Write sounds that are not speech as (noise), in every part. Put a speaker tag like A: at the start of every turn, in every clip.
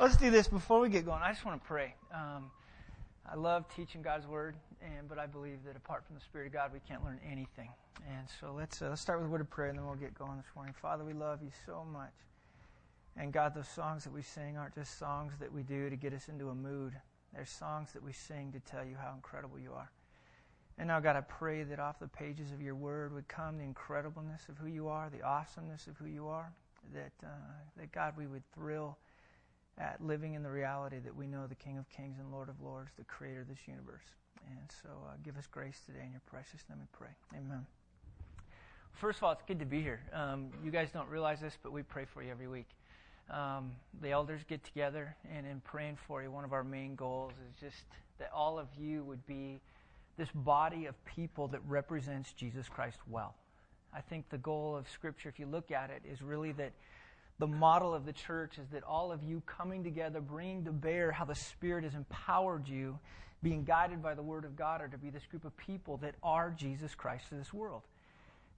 A: Let's do this before we get going. I just want to pray. Um, I love teaching God's word, and but I believe that apart from the Spirit of God, we can't learn anything. And so let's uh, let's start with a word of prayer, and then we'll get going this morning. Father, we love you so much. And God, those songs that we sing aren't just songs that we do to get us into a mood. They're songs that we sing to tell you how incredible you are. And now, God, I pray that off the pages of your word would come the incredibleness of who you are, the awesomeness of who you are, that, uh, that God, we would thrill at living in the reality that we know the King of Kings and Lord of Lords, the creator of this universe. And so uh, give us grace today in your precious name we pray. Amen. First of all, it's good to be here. Um, you guys don't realize this, but we pray for you every week. Um, the elders get together, and in praying for you, one of our main goals is just that all of you would be this body of people that represents Jesus Christ well. I think the goal of Scripture, if you look at it, is really that the model of the church is that all of you coming together, bringing to bear how the Spirit has empowered you, being guided by the Word of God, are to be this group of people that are Jesus Christ to this world.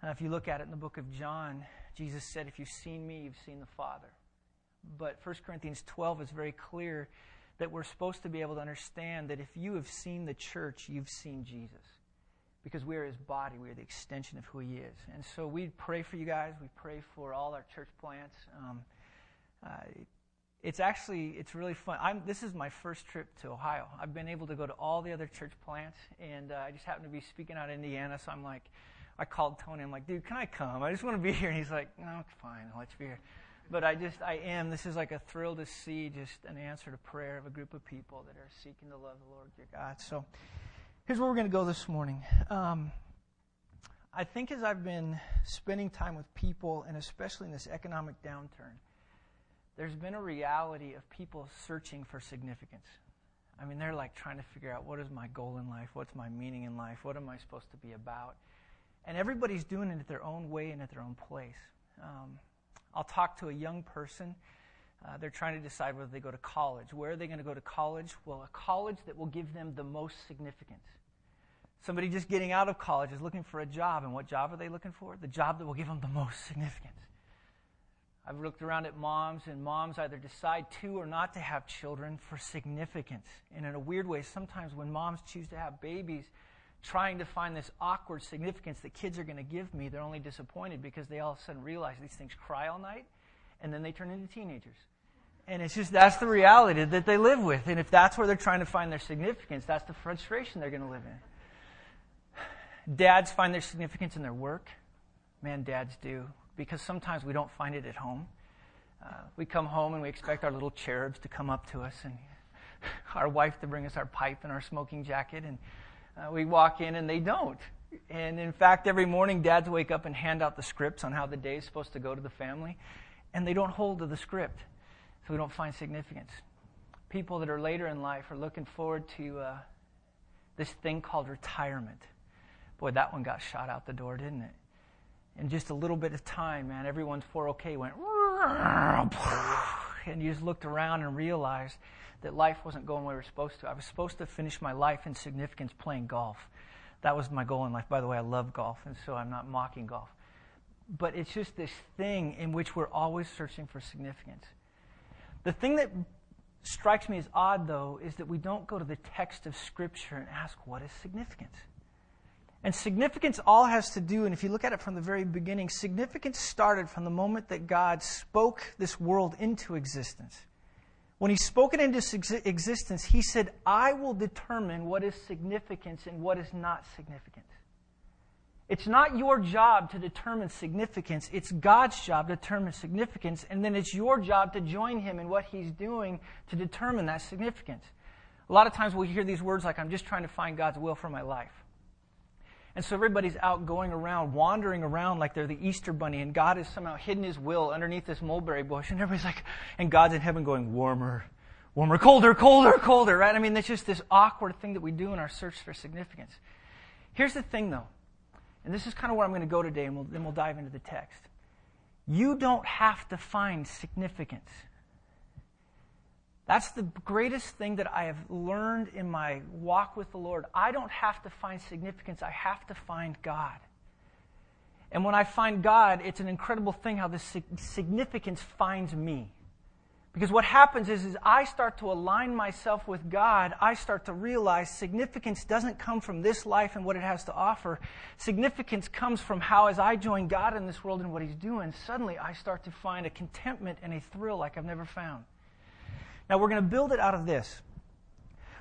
A: Now, if you look at it in the book of John, Jesus said, If you've seen me, you've seen the Father. But 1 Corinthians 12 is very clear that we're supposed to be able to understand that if you have seen the church, you've seen Jesus. Because we are his body, we are the extension of who he is. And so we pray for you guys. We pray for all our church plants. Um, uh, it's actually it's really fun. I'm, this is my first trip to Ohio. I've been able to go to all the other church plants, and uh, I just happened to be speaking out of Indiana. So I'm like, I called Tony. I'm like, dude, can I come? I just want to be (laughs) here. And he's like, no, it's fine, I'll let you be here but I just, I am. This is like a thrill to see just an answer to prayer of a group of people that are seeking to love the Lord your God. So here's where we're going to go this morning. Um, I think as I've been spending time with people, and especially in this economic downturn, there's been a reality of people searching for significance. I mean, they're like trying to figure out what is my goal in life? What's my meaning in life? What am I supposed to be about? And everybody's doing it at their own way and at their own place. Um, I'll talk to a young person. Uh, they're trying to decide whether they go to college. Where are they going to go to college? Well, a college that will give them the most significance. Somebody just getting out of college is looking for a job, and what job are they looking for? The job that will give them the most significance. I've looked around at moms, and moms either decide to or not to have children for significance. And in a weird way, sometimes when moms choose to have babies, trying to find this awkward significance that kids are going to give me, they're only disappointed because they all of a sudden realize these things cry all night and then they turn into teenagers. And it's just that's the reality that they live with. And if that's where they're trying to find their significance, that's the frustration they're going to live in. Dads find their significance in their work. Man, dads do. Because sometimes we don't find it at home. Uh, we come home and we expect our little cherubs to come up to us and (laughs) our wife to bring us our pipe and our smoking jacket. And uh, we walk in and they don't. And in fact, every morning dads wake up and hand out the scripts on how the day is supposed to go to the family, and they don't hold to the script. So we don't find significance. People that are later in life are looking forward to uh, this thing called retirement. Boy, that one got shot out the door, didn't it? In just a little bit of time, man, everyone's 401(k) went, and you just looked around and realized that life wasn't going where we were supposed to. I was supposed to finish my life in significance playing golf. That was my goal in life. By the way, I love golf, and so I'm not mocking golf. But it's just this thing in which we're always searching for significance. The thing that strikes me as odd, though, is that we don't go to the text of Scripture and ask, what is significance? And significance all has to do, and if you look at it from the very beginning, significance started from the moment that God spoke this world into existence. When he spoke it into existence, he said, I will determine what is significance and what is not significant. It's not your job to determine significance. It's God's job to determine significance, and then it's your job to join Him in what He's doing to determine that significance. A lot of times we hear these words like, I'm just trying to find God's will for my life. And so everybody's out going around, wandering around like they're the Easter bunny, and God has somehow hidden his will underneath this mulberry bush. And everybody's like, and God's in heaven going, warmer, warmer, colder, colder, colder, right? I mean, it's just this awkward thing that we do in our search for significance. Here's the thing, though, and this is kind of where I'm going to go today, and we'll, then we'll dive into the text. You don't have to find significance. That's the greatest thing that I have learned in my walk with the Lord. I don't have to find significance, I have to find God. And when I find God, it's an incredible thing how this significance finds me. Because what happens is, is I start to align myself with God, I start to realize significance doesn't come from this life and what it has to offer. Significance comes from how, as I join God in this world and what He's doing, suddenly I start to find a contentment and a thrill like I've never found. Now, we're going to build it out of this.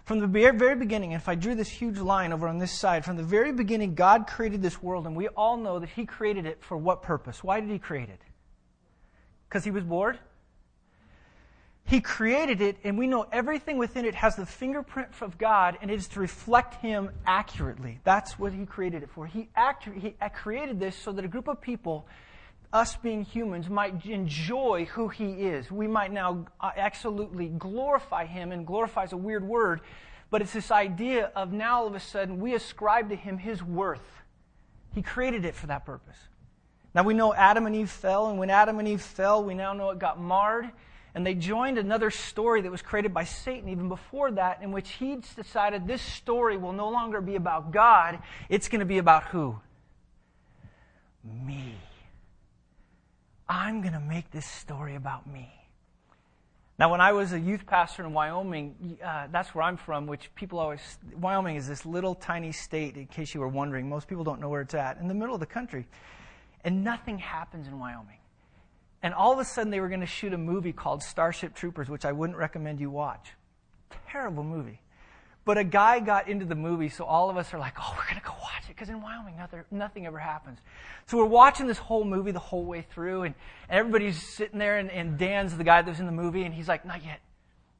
A: From the very beginning, if I drew this huge line over on this side, from the very beginning, God created this world, and we all know that He created it for what purpose? Why did He create it? Because He was bored? He created it, and we know everything within it has the fingerprint of God, and it is to reflect Him accurately. That's what He created it for. He, actu- he uh, created this so that a group of people, us being humans, might enjoy who He is. We might now uh, absolutely glorify Him, and glorify is a weird word, but it's this idea of now all of a sudden we ascribe to Him His worth. He created it for that purpose. Now we know Adam and Eve fell, and when Adam and Eve fell, we now know it got marred and they joined another story that was created by Satan even before that, in which he decided this story will no longer be about God, it's going to be about who? Me. I'm going to make this story about me. Now, when I was a youth pastor in Wyoming, uh, that's where I'm from, which people always, Wyoming is this little tiny state, in case you were wondering. Most people don't know where it's at, in the middle of the country. And nothing happens in Wyoming. And all of a sudden, they were going to shoot a movie called Starship Troopers, which I wouldn't recommend you watch. Terrible movie. But a guy got into the movie, so all of us are like, oh, we're going to go watch it, because in Wyoming, nothing, nothing ever happens. So we're watching this whole movie the whole way through, and, and everybody's sitting there, and, and Dan's the guy that was in the movie, and he's like, not yet.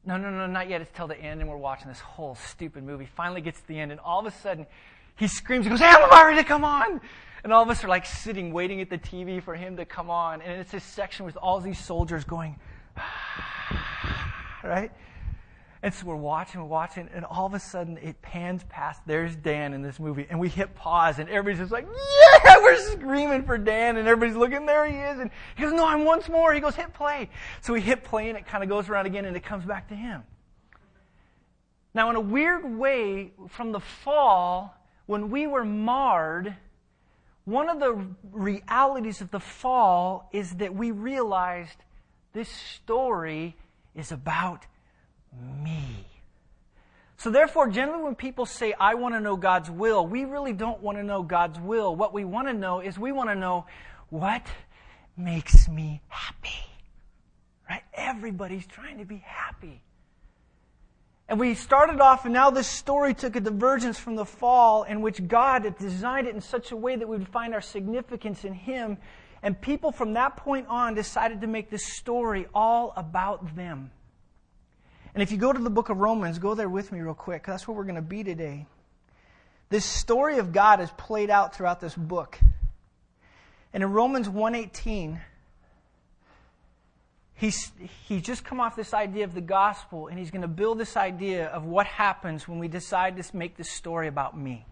A: No, no, no, not yet. It's till the end, and we're watching this whole stupid movie. Finally gets to the end, and all of a sudden, he screams and goes, I'm ready to come on. And all of us are like sitting, waiting at the TV for him to come on. And it's this section with all these soldiers going, (sighs) right? And so we're watching, we're watching, and all of a sudden it pans past. There's Dan in this movie, and we hit pause, and everybody's just like, "Yeah!" (laughs) We're screaming for Dan, and everybody's looking. There he is, and he goes, "No, I'm once more." He goes, "Hit play." So we hit play, and it kind of goes around again, and it comes back to him. Now, in a weird way, from the fall, when we were marred one of the realities of the fall is that we realized this story is about me. So, therefore, generally, when people say, I want to know God's will, we really don't want to know God's will. What we want to know is we want to know what makes me happy. Right? Everybody's trying to be happy. And we started off, and now this story took a divergence from the fall in which God had designed it in such a way that we would find our significance in Him. And people from that point on decided to make this story all about them. And if you go to the book of Romans, go there with me real quick. That's where we're going to be today. This story of God is played out throughout this book. And in Romans 118, he's, he's just come off this idea of the gospel, and he's going to build this idea of what happens when we decide to make this story about me.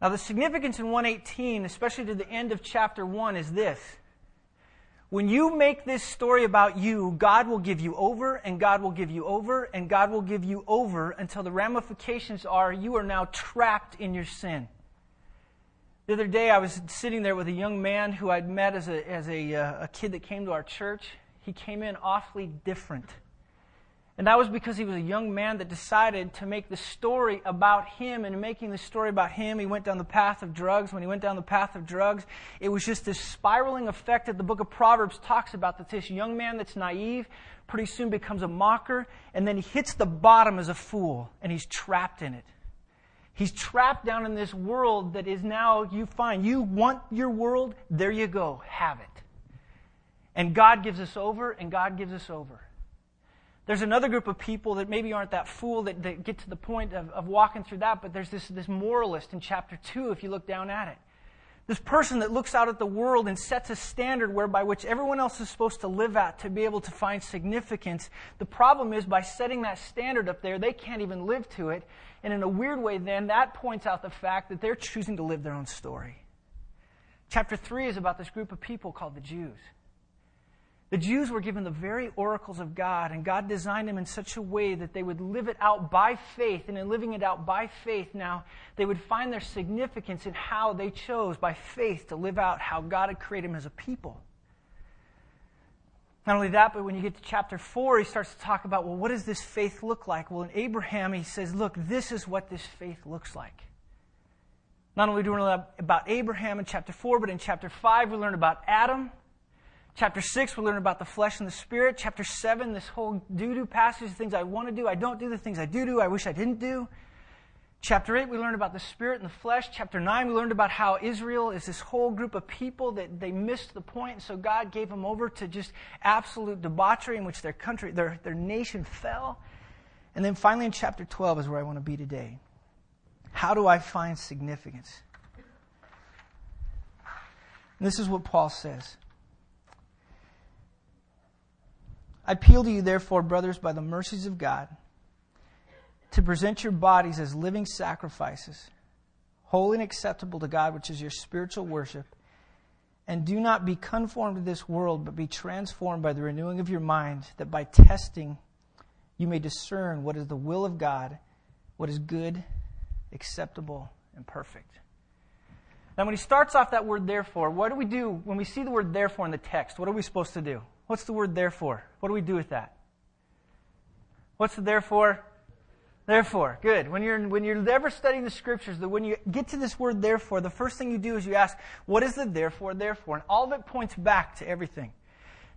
A: Now, the significance in 118, especially to the end of chapter 1, is this. When you make this story about you, God will give you over, and God will give you over, and God will give you over until the ramifications are you are now trapped in your sin. The other day, I was sitting there with a young man who I'd met as a, as a, uh, a kid that came to our church. He came in awfully different. And that was because he was a young man that decided to make the story about him. And making the story about him, he went down the path of drugs. When he went down the path of drugs, it was just this spiraling effect that the book of Proverbs talks about that this young man that's naive pretty soon becomes a mocker, and then he hits the bottom as a fool, and he's trapped in it. He's trapped down in this world that is now, you find, you want your world, there you go, have it. And God gives us over, and God gives us over. There's another group of people that maybe aren't that fool that, that get to the point of, of walking through that, but there's this, this moralist in chapter 2 if you look down at it. This person that looks out at the world and sets a standard whereby which everyone else is supposed to live at to be able to find significance. The problem is by setting that standard up there, they can't even live to it. And in a weird way, then, that points out the fact that they're choosing to live their own story. Chapter 3 is about this group of people called the Jews. The Jews were given the very oracles of God, and God designed them in such a way that they would live it out by faith. And in living it out by faith, now they would find their significance in how they chose by faith to live out how God had created them as a people. Not only that, but when you get to chapter 4, he starts to talk about, well, what does this faith look like? Well, in Abraham, he says, look, this is what this faith looks like. Not only do we learn about Abraham in chapter 4, but in chapter 5, we learn about Adam. Chapter 6, we learn about the flesh and the spirit. Chapter 7, this whole do do passage, the things I want to do, I don't do, the things I do do, I wish I didn't do. Chapter 8, we learned about the spirit and the flesh. Chapter 9, we learned about how Israel is this whole group of people that they missed the point, and so God gave them over to just absolute debauchery in which their country, their, their nation fell. And then finally in chapter 12 is where I want to be today. How do I find significance? And this is what Paul says. I appeal to you, therefore, brothers, by the mercies of God to present your bodies as living sacrifices, holy and acceptable to God, which is your spiritual worship. And do not be conformed to this world, but be transformed by the renewing of your mind, that by testing you may discern what is the will of God, what is good, acceptable, and perfect. Now, when he starts off that word therefore, what do we do when we see the word therefore in the text? What are we supposed to do? What's the word therefore? What do we do with that? What's the therefore? Therefore, good. When you're, when you're ever studying the scriptures, that when you get to this word therefore, the first thing you do is you ask, what is the therefore, therefore? And all of it points back to everything.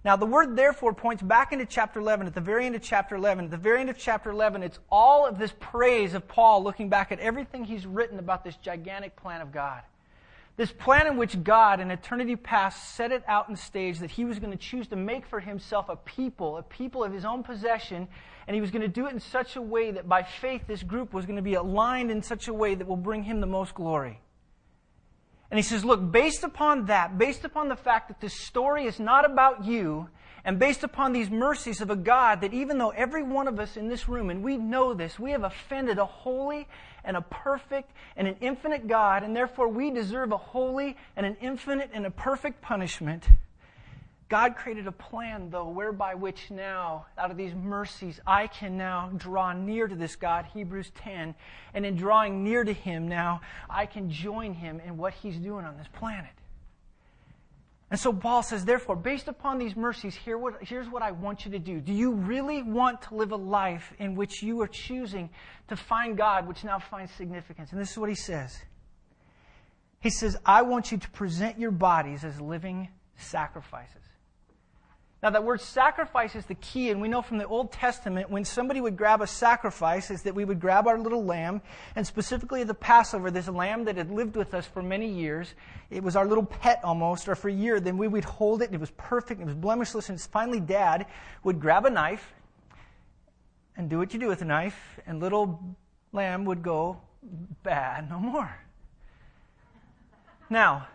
A: Now, the word therefore points back into chapter 11. At the very end of chapter 11, at the very end of chapter 11, it's all of this praise of Paul looking back at everything he's written about this gigantic plan of God. This plan in which God, in eternity past, set it out in stage that he was going to choose to make for himself a people, a people of his own possession, and he was going to do it in such a way that by faith this group was going to be aligned in such a way that will bring him the most glory. And he says, Look, based upon that, based upon the fact that this story is not about you, and based upon these mercies of a God that even though every one of us in this room, and we know this, we have offended a holy and a perfect and an infinite God, and therefore we deserve a holy and an infinite and a perfect punishment. God created a plan, though, whereby which now, out of these mercies, I can now draw near to this God, Hebrews 10. And in drawing near to Him now, I can join Him in what He's doing on this planet. And so Paul says, therefore, based upon these mercies, here what, here's what I want you to do. Do you really want to live a life in which you are choosing to find God, which now finds significance? And this is what he says. He says, I want you to present your bodies as living sacrifices. Now, that word sacrifice is the key, and we know from the Old Testament when somebody would grab a sacrifice, is that we would grab our little lamb, and specifically the Passover, this lamb that had lived with us for many years. It was our little pet almost, or for a year. Then we would hold it, and it was perfect, it was blemishless, and finally, Dad would grab a knife and do what you do with a knife, and little lamb would go bad no more. Now,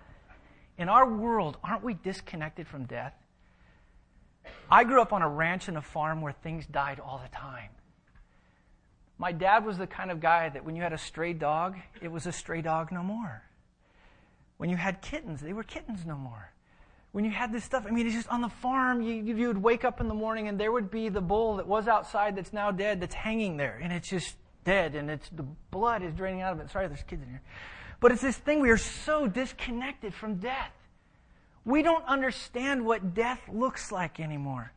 A: in our world, aren't we disconnected from death? I grew up on a ranch and a farm where things died all the time. My dad was the kind of guy that when you had a stray dog, it was a stray dog no more. When you had kittens, they were kittens no more. When you had this stuff, I mean, it's just on the farm, you, you would wake up in the morning and there would be the bull that was outside that's now dead that's hanging there. And it's just dead and it's the blood is draining out of it. Sorry, there's kids in here. But it's this thing we are so disconnected from death. We don't understand what death looks like anymore.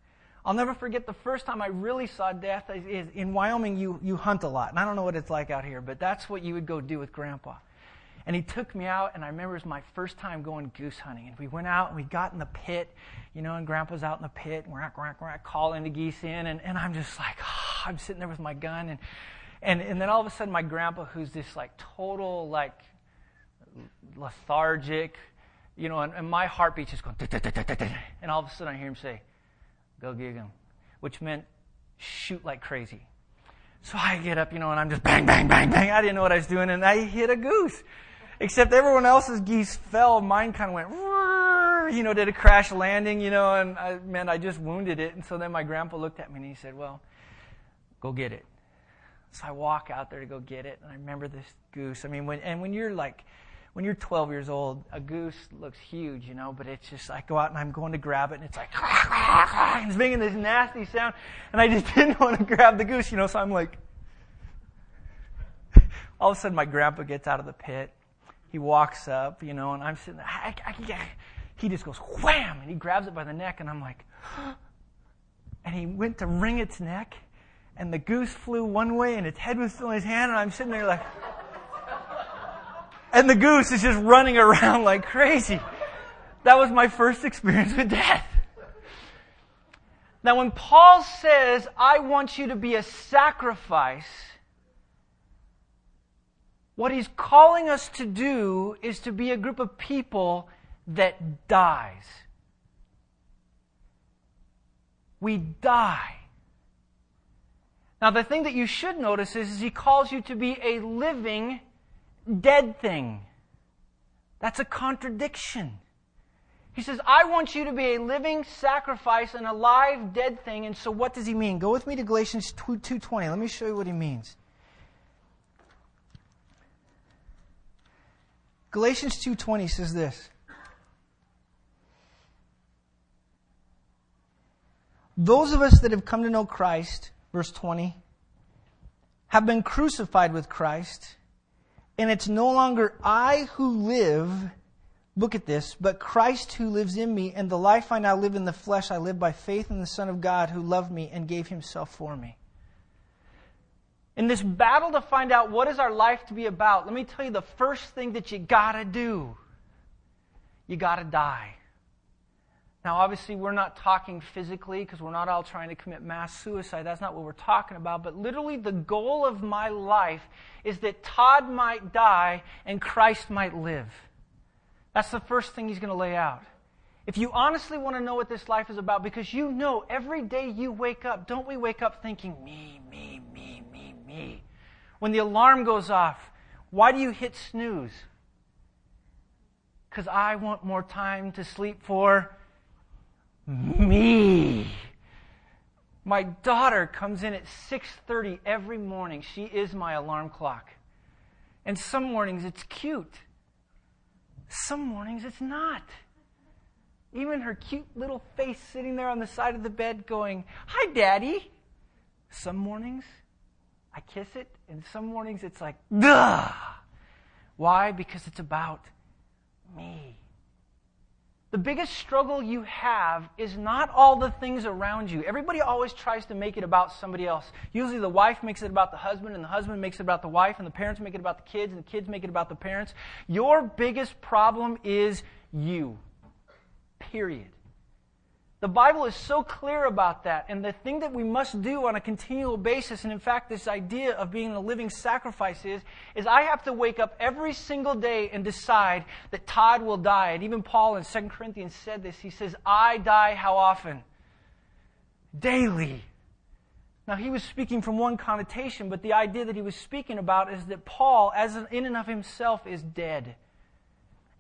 A: I'll never forget the first time I really saw death is in Wyoming. You, you hunt a lot. And I don't know what it's like out here, but that's what you would go do with Grandpa. And he took me out, and I remember it was my first time going goose hunting. And we went out and we got in the pit, you know, and Grandpa's out in the pit, and we're, we're calling the geese in. And, and I'm just like, oh, I'm sitting there with my gun. And, and, and then all of a sudden, my grandpa, who's this like total, like lethargic, you know, and, and my heartbeat's just going, and all of a sudden I hear him say, go gig him, which meant shoot like crazy. So I get up, you know, and I'm just bang, bang, bang, bang. I didn't know what I was doing, and I hit a goose. Except everyone else's geese fell, mine kind of went, you know, did a crash landing, you know, and I, man, I just wounded it. And so then my grandpa looked at me and he said, well, go get it. So I walk out there to go get it, and I remember this goose. I mean, when, and when you're like, when you're 12 years old, a goose looks huge, you know, but it's just, I go out and I'm going to grab it and it's like, and (laughs) it's making this nasty sound. And I just (laughs) didn't want to grab the goose, you know, so I'm like, (laughs) all of a sudden my grandpa gets out of the pit. He walks up, you know, and I'm sitting there. He just goes wham, and he grabs it by the neck, and I'm like, (gasps) and he went to wring its neck, and the goose flew one way, and its head was still in his hand, and I'm sitting there like, and the goose is just running around (laughs) like crazy. That was my first experience with death. Now, when Paul says, I want you to be a sacrifice, what he's calling us to do is to be a group of people that dies. We die. Now, the thing that you should notice is, is he calls you to be a living, dead thing. That's a contradiction. He says, I want you to be a living sacrifice, an alive, dead thing. And so what does he mean? Go with me to Galatians 2.20. Let me show you what he means. Galatians 2.20 says this. Those of us that have come to know Christ, verse 20, have been crucified with Christ, and it's no longer I who live, look at this, but Christ who lives in me, and the life I now live in the flesh, I live by faith in the Son of God who loved me and gave himself for me. In this battle to find out what is our life to be about, let me tell you the first thing that you gotta do. You gotta die. Now, obviously, we're not talking physically because we're not all trying to commit mass suicide. That's not what we're talking about. But literally, the goal of my life is that Todd might die and Christ might live. That's the first thing he's going to lay out. If you honestly want to know what this life is about, because you know every day you wake up, don't we wake up thinking, me, me, me, me, me? When the alarm goes off, why do you hit snooze? Because I want more time to sleep for me. My daughter comes in at 6:30 every morning. She is my alarm clock. And some mornings it's cute. Some mornings it's not. Even her cute little face sitting there on the side of the bed going, "Hi daddy." Some mornings I kiss it and some mornings it's like, "Duh." Why? Because it's about me. The biggest struggle you have is not all the things around you. Everybody always tries to make it about somebody else. Usually the wife makes it about the husband, and the husband makes it about the wife, and the parents make it about the kids, and the kids make it about the parents. Your biggest problem is you. Period. The Bible is so clear about that. And the thing that we must do on a continual basis, and in fact, this idea of being a living sacrifice is, is I have to wake up every single day and decide that Todd will die. And even Paul in 2 Corinthians said this. He says, I die how often? Daily. Now, he was speaking from one connotation, but the idea that he was speaking about is that Paul, as in and of himself, is dead.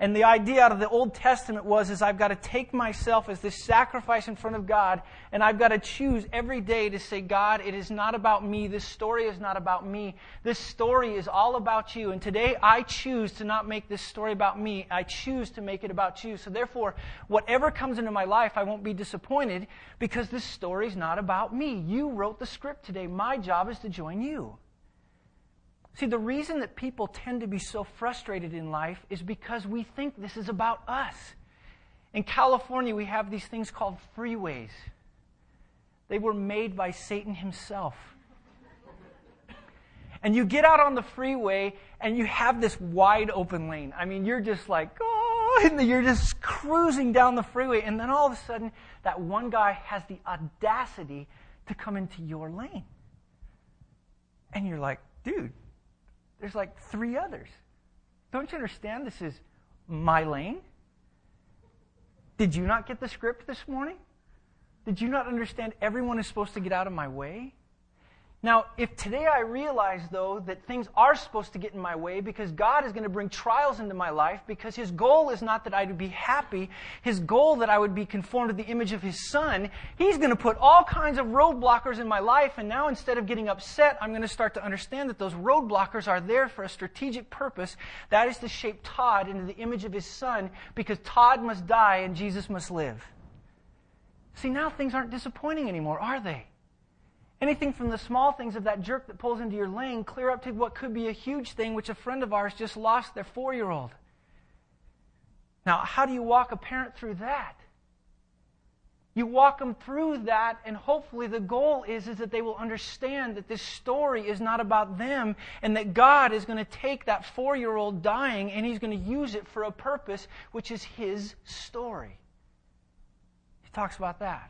A: And the idea out of the Old Testament was is I've got to take myself as this sacrifice in front of God and I've got to choose every day to say, God, it is not about me. This story is not about me. This story is all about you. And today I choose to not make this story about me. I choose to make it about you. So therefore, whatever comes into my life, I won't be disappointed because this story is not about me. You wrote the script today. My job is to join you. See, the reason that people tend to be so frustrated in life is because we think this is about us. In California, we have these things called freeways. They were made by Satan himself. And you get out on the freeway and you have this wide open lane. I mean, you're just like, oh, (laughs) you're just cruising down the freeway. And then all of a sudden, that one guy has the audacity to come into your lane. And you're like, dude, there's like three others. Don't you understand this is my lane? Did you not get the script this morning? Did you not understand everyone is supposed to get out of my way? Now, if today I realize, though, that things are supposed to get in my way because God is going to bring trials into my life because His goal is not that I would be happy, His goal that I would be conformed to the image of His Son, He's going to put all kinds of roadblockers in my life. And now instead of getting upset, I'm going to start to understand that those roadblockers are there for a strategic purpose. That is to shape Todd into the image of His Son because Todd must die and Jesus must live. See, now things aren't disappointing anymore, are they? Anything from the small things of that jerk that pulls into your lane, clear up to what could be a huge thing, which a friend of ours just lost their four year old. Now, how do you walk a parent through that? You walk them through that, and hopefully the goal is, is that they will understand that this story is not about them and that God is going to take that four year old dying and He's going to use it for a purpose, which is His story. He talks about that.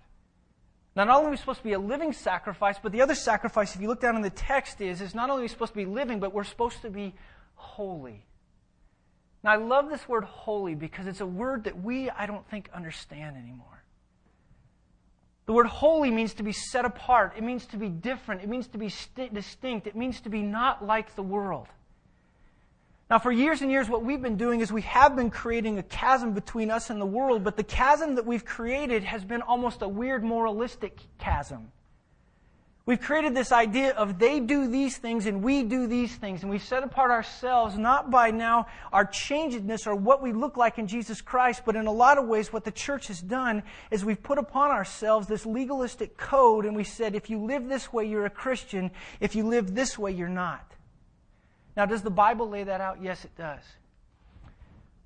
A: Not only are we supposed to be a living sacrifice, but the other sacrifice, if you look down in the text, is, is not only are we supposed to be living, but we're supposed to be holy. Now, I love this word holy because it's a word that we, I don't think, understand anymore. The word holy means to be set apart. It means to be different. It means to be st- distinct. It means to be not like the world. Now, for years and years, what we've been doing is we have been creating a chasm between us and the world, but the chasm that we've created has been almost a weird moralistic chasm. We've created this idea of they do these things and we do these things, and we've set apart ourselves not by now our changedness or what we look like in Jesus Christ, but in a lot of ways, what the church has done is we've put upon ourselves this legalistic code, and we said, if you live this way, you're a Christian. If you live this way, you're not. Now, does the Bible lay that out? Yes, it does.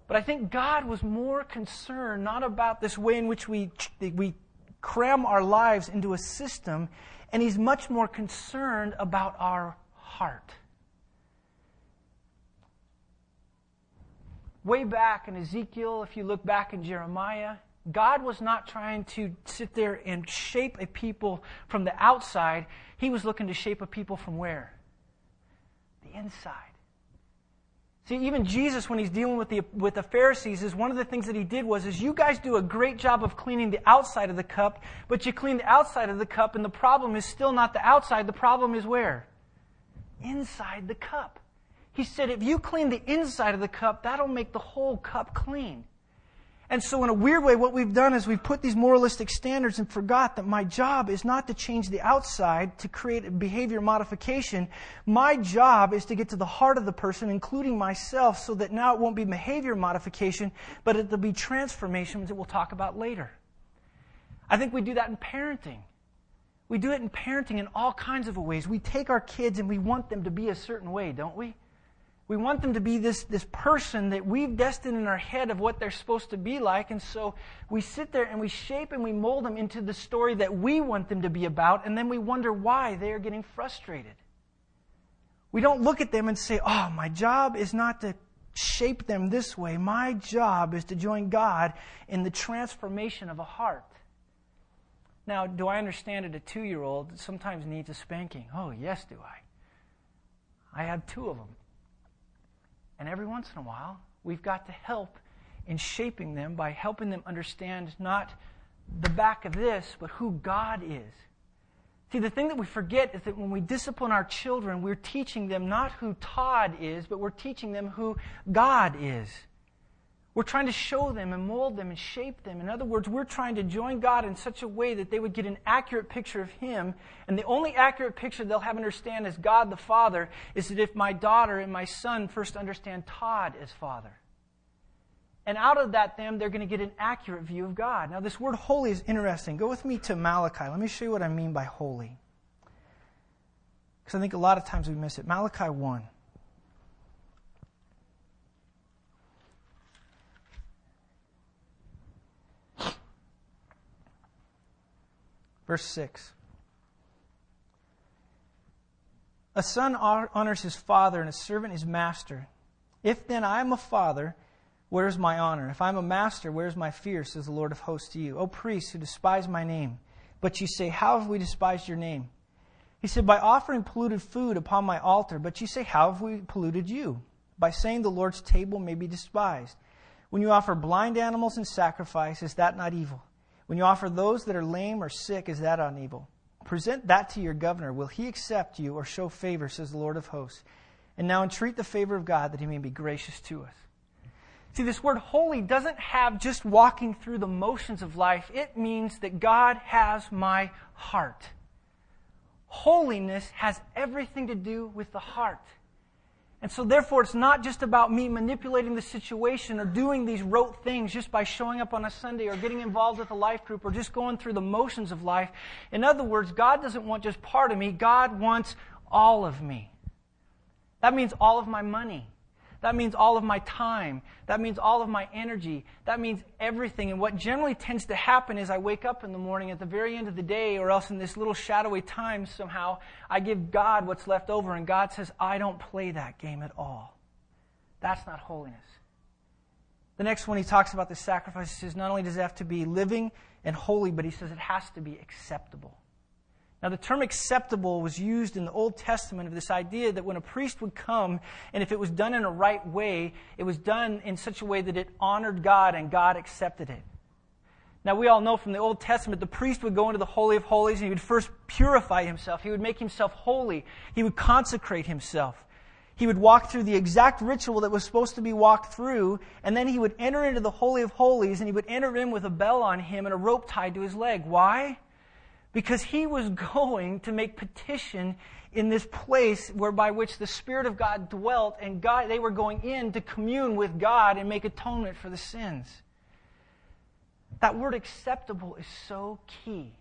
A: But I think God was more concerned not about this way in which we, we cram our lives into a system and he's much more concerned about our heart. Way back in Ezekiel, if you look back in Jeremiah, God was not trying to sit there and shape a people from the outside. He was looking to shape a people from where? The inside. See, even Jesus, when he's dealing with the, with the Pharisees, is one of the things that he did was, is you guys do a great job of cleaning the outside of the cup, but you clean the outside of the cup, and the problem is still not the outside. The problem is where? Inside the cup. He said, if you clean the inside of the cup, that'll make the whole cup clean. And so, in a weird way, what we've done is we've put these moralistic standards and forgot that my job is not to change the outside to create behavior modification. My job is to get to the heart of the person, including myself, so that now it won't be behavior modification, but it'll be transformations that we'll talk about later. I think we do that in parenting. We do it in parenting in all kinds of ways. We take our kids and we want them to be a certain way, don't we? We want them to be this, this person that we've destined in our head of what they're supposed to be like. And so we sit there and we shape and we mold them into the story that we want them to be about. And then we wonder why they are getting frustrated. We don't look at them and say, oh, my job is not to shape them this way. My job is to join God in the transformation of a heart. Now, do I understand that a two year old sometimes needs a spanking? Oh, yes, do I. I have two of them. And every once in a while, we've got to help in shaping them by helping them understand not the back of this, but who God is. See, the thing that we forget is that when we discipline our children, we're teaching them not who Todd is, but we're teaching them who God is. We're trying to show them and mold them and shape them. In other words, we're trying to join God in such a way that they would get an accurate picture of Him. And the only accurate picture they'll have understand as God the Father is that if my daughter and my son first understand Todd as Father. And out of that, them, they're going to get an accurate view of God. Now, this word holy is interesting. Go with me to Malachi. Let me show you what I mean by holy. Because I think a lot of times we miss it. Malachi 1. Verse 6. A son honors his father, and a servant his master. If then I am a father, where is my honor? If I am a master, where is my fear, says the Lord of hosts to you? O priests who despise my name. But you say, How have we despised your name? He said, By offering polluted food upon my altar. But you say, How have we polluted you? By saying the Lord's table may be despised. When you offer blind animals in sacrifice, is that not evil? When you offer those that are lame or sick, is that on evil? Present that to your governor. Will he accept you or show favor, says the Lord of hosts? And now entreat the favor of God that he may be gracious to us. See, this word holy doesn't have just walking through the motions of life. It means that God has my heart. Holiness has everything to do with the heart. And so, therefore, it's not just about me manipulating the situation or doing these rote things just by showing up on a Sunday or getting involved with a life group or just going through the motions of life. In other words, God doesn't want just part of me, God wants all of me. That means all of my money. That means all of my time. That means all of my energy. That means everything. And what generally tends to happen is I wake up in the morning at the very end of the day, or else in this little shadowy time somehow, I give God what's left over, and God says, I don't play that game at all. That's not holiness. The next one he talks about the sacrifice, he says not only does it have to be living and holy, but he says it has to be acceptable. Now, the term acceptable was used in the Old Testament of this idea that when a priest would come, and if it was done in a right way, it was done in such a way that it honored God and God accepted it. Now, we all know from the Old Testament, the priest would go into the Holy of Holies and he would first purify himself. He would make himself holy. He would consecrate himself. He would walk through the exact ritual that was supposed to be walked through, and then he would enter into the Holy of Holies and he would enter in with a bell on him and a rope tied to his leg. Why? Because he was (laughs) going to make petition in this place whereby which the Spirit of God dwelt, and God, they were going in to commune with God and make atonement for the sins. That word acceptable is so key.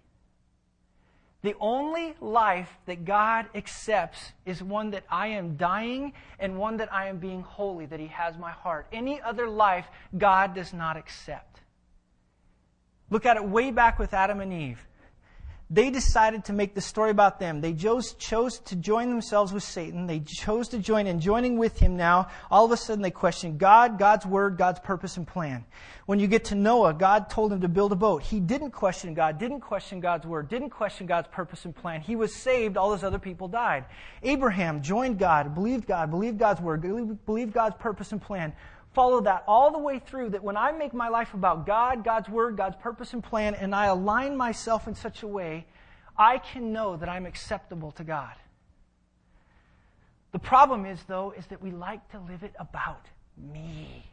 A: The only life that God accepts is one that I am dying and one that I am being holy, that He has my heart. Any other life, God does not accept. Look at it way back with Adam and Eve they decided to make the story about them. They chose, chose to join themselves with Satan. They chose to join in. Joining with him now, all of a sudden they question God, God's word, God's purpose and plan. When you get to Noah, God told him to build a boat. He didn't question God, didn't question God's word, didn't question God's purpose and plan. He was saved. All those other people died. Abraham joined God, believed God, believed God's word, believed God's purpose and plan follow that all the way through that when I make my life about God, God's Word, God's purpose and plan, and I align myself in such a way, I can know that I'm acceptable to God. The problem is, though, is that we like to live it about me.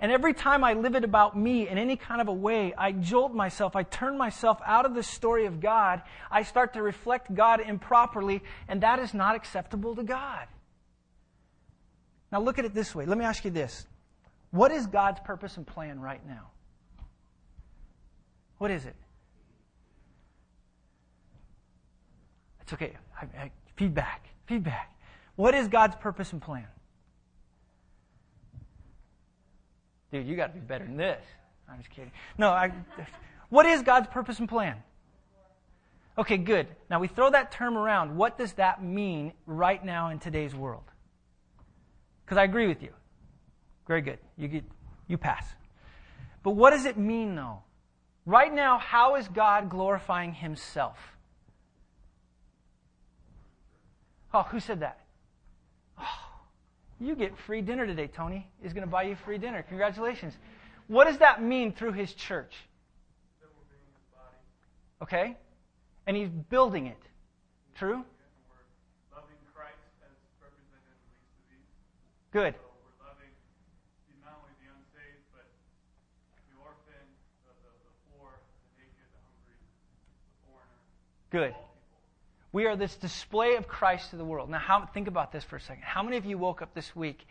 A: And every time I live it about me in any kind of a way, I jolt myself, I turn myself out of the story of God, I start to reflect God improperly, and that is not acceptable to God. Now, look at it this way. Let me ask you this What is God's purpose and plan right now? What is it? It's okay. I, I, feedback. Feedback. What is God's purpose and plan? Dude, you got to be better than this. I'm just kidding. No, I, what is God's purpose and plan? Okay, good. Now we throw that term around. What does that mean right now in today's world? Because I agree with you. Very good. You get, you pass. But what does it mean though? Right now, how is God glorifying himself? Oh, who said that? Oh, you get free dinner today, Tony. Is going to buy you free dinner. Congratulations. What does that mean through his church? Okay? And he's building it. True? Good. Good. We are this display of Christ to the world. Now, how, think about this for a second. How many of you woke up this week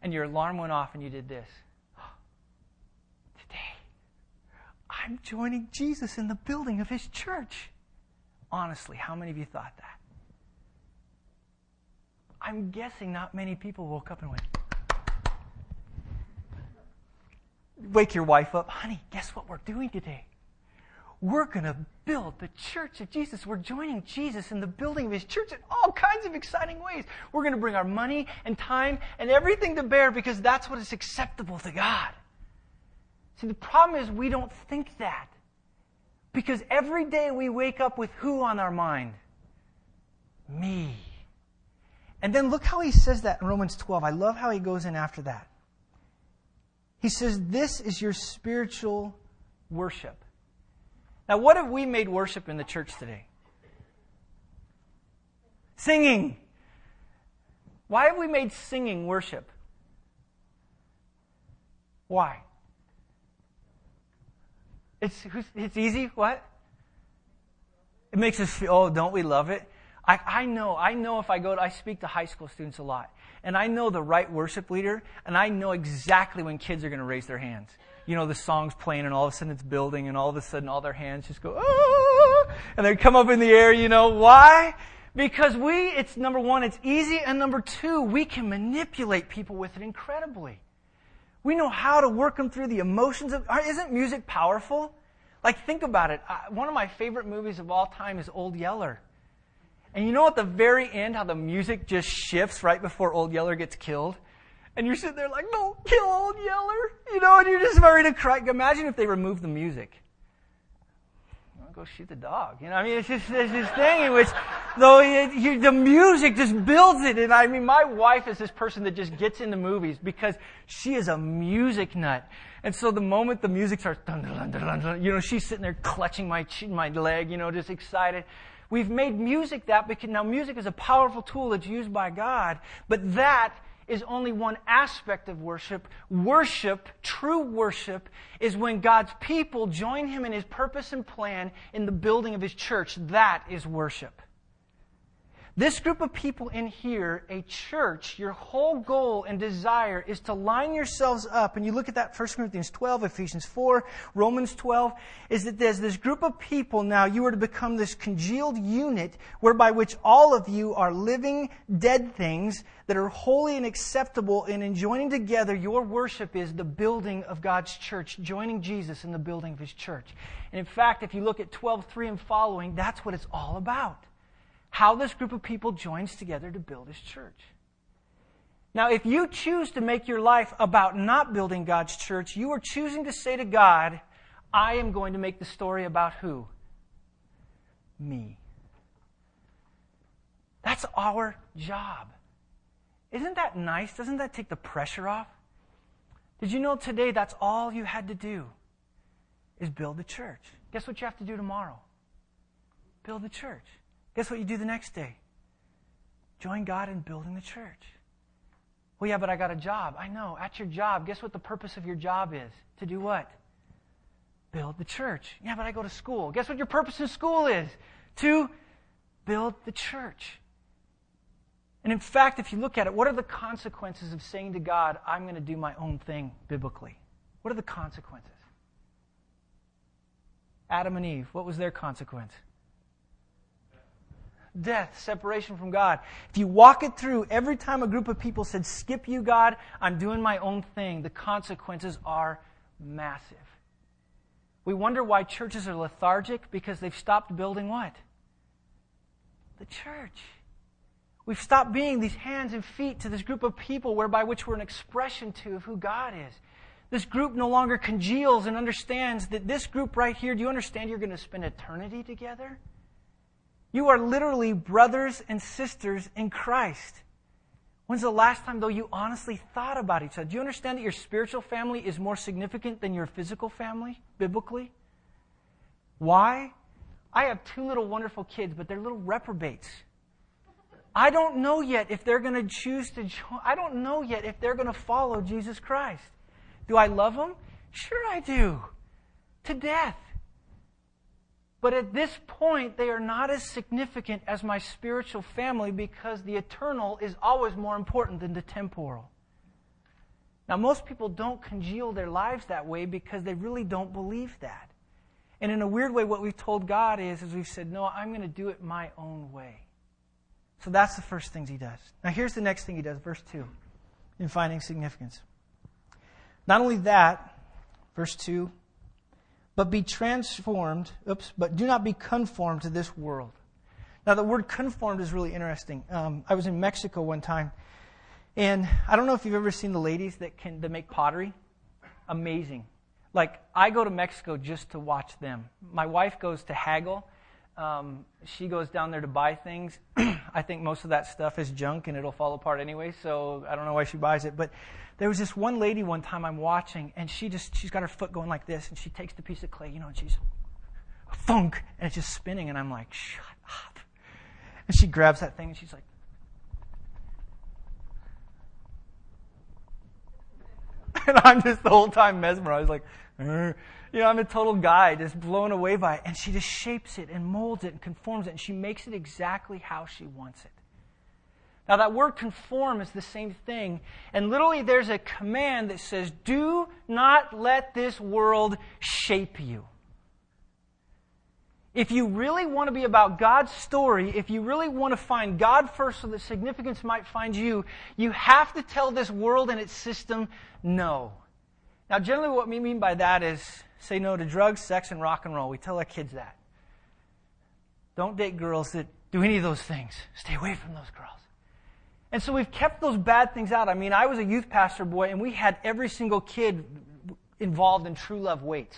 A: and your alarm went off and you did this? (gasps) Today, I'm joining Jesus in the building of his church. Honestly, how many of you thought that? I'm guessing not many people woke up and went, Wake your wife up. Honey, guess what we're doing today? We're going to build the church of Jesus. We're joining Jesus in the building of his church in all kinds of exciting ways. We're going to bring our money and time and everything to bear because that's what is acceptable to God. See, the problem is we don't think that. Because every day we wake up with who on our mind? Me. And then look how he says that in Romans 12. I love how he goes in after that. He says, This is your spiritual worship. Now, what have we made worship in the church today? Singing. Why have we made singing worship? Why? It's, it's easy. What? It makes us feel, oh, don't we love it? I, I know, I know if I go to, I speak to high school students a lot, and I know the right worship leader, and I know exactly when kids are going to raise their hands. You know, the song's playing, and all of a sudden it's building, and all of a sudden all their hands just go, ah, and they come up in the air, you know. Why? Because we, it's number one, it's easy, and number two, we can manipulate people with it incredibly. We know how to work them through the emotions of. Isn't music powerful? Like, think about it. One of my favorite movies of all time is Old Yeller. And you know at the very end how the music just shifts right before Old Yeller gets killed? And you're sitting there like, no, kill Old Yeller. You know, and you're just ready to cry. Imagine if they removed the music go shoot the dog. You know, I mean, it's just there's this thing in which, though it, you, the music just builds it. And I mean, my wife is this person that just gets into movies because she is a music nut. And so the moment the music starts, dun, dun, dun, you know, she's sitting there clutching my my leg, you know, just excited. We've made music that because now music is a powerful tool that's used by God, but that is only one aspect of worship. Worship, true worship, is when God's people join Him in His purpose and plan in the building of His church. That is worship. This group of people in here, a church, your whole goal and desire is to line yourselves up. And you look at that 1 Corinthians 12, Ephesians 4, Romans 12, is that there's this group of people now, you are to become this congealed unit whereby which all of you are living dead things that are holy and acceptable. And in joining together, your worship is the building of God's church, joining Jesus in the building of his church. And in fact, if you look at 12, 3 and following, that's what it's all about how this group of people joins together to build his church. Now, if you choose to make your life about not building God's church, you are choosing to say to God, I am going to make the story about who? Me. That's our job. Isn't that nice? Doesn't that take the pressure off? Did you know today that's all you had to do is build the church? Guess what you have to do tomorrow? Build the church. Guess what you do the next day? Join God in building the church. Well, yeah, but I got a job. I know. At your job, guess what the purpose of your job is? To do what? Build the church. Yeah, but I go to school. Guess what your purpose in school is? To build the church. And in fact, if you look at it, what are the consequences of saying to God, I'm going to do my own thing biblically? What are the consequences? Adam and Eve, what was their consequence? Death, separation from God. If you walk it through, every time a group of people said, Skip you, God, I'm doing my own thing, the consequences are massive. We wonder why churches are lethargic because they've stopped building what? The church. We've stopped being these hands and feet to this group of people whereby which we're an expression to of who God is. This group no longer congeals and understands that this group right here, do you understand you're going to spend eternity together? You are literally brothers and sisters in Christ. When's the last time, though, you honestly thought about each other? Do you understand that your spiritual family is more significant than your physical family, biblically? Why? I have two little wonderful kids, but they're little reprobates. I don't know yet if they're going to choose to join. I don't know yet if they're going to follow Jesus Christ. Do I love them? Sure, I do. To death. But at this point, they are not as significant as my spiritual family because the eternal is always more important than the temporal. Now, most people don't congeal their lives that way because they really don't believe that. And in a weird way, what we've told God is, is we've said, no, I'm going to do it my own way. So that's the first things he does. Now, here's the next thing he does, verse 2, in finding significance. Not only that, verse 2, but be transformed, oops, but do not be conformed to this world. Now, the word conformed is really interesting. Um, I was in Mexico one time, and I don't know if you've ever seen the ladies that can that make pottery. Amazing. Like, I go to Mexico just to watch them. My wife goes to haggle. Um, she goes down there to buy things. (clears throat) I think most of that stuff is junk and it'll fall apart anyway, so I don't know why she buys it. But there was this one lady one time I'm watching, and she just she's got her foot going like this, and she takes the piece of clay, you know, and she's funk, and it's just spinning, and I'm like, shut up. And she grabs that thing, and she's like. (laughs) And I'm just the whole time mesmerized, like, you know, I'm a total guy, just blown away by it. And she just shapes it and molds it and conforms it, and she makes it exactly how she wants it. Now, that word conform is the same thing. And literally, there's a command that says, Do not let this world shape you. If you really want to be about God's story, if you really want to find God first so that significance might find you, you have to tell this world and its system no. Now, generally, what we mean by that is say no to drugs, sex, and rock and roll. We tell our kids that. Don't date girls that do any of those things. Stay away from those girls. And so we've kept those bad things out. I mean, I was a youth pastor boy, and we had every single kid involved in True Love Waits.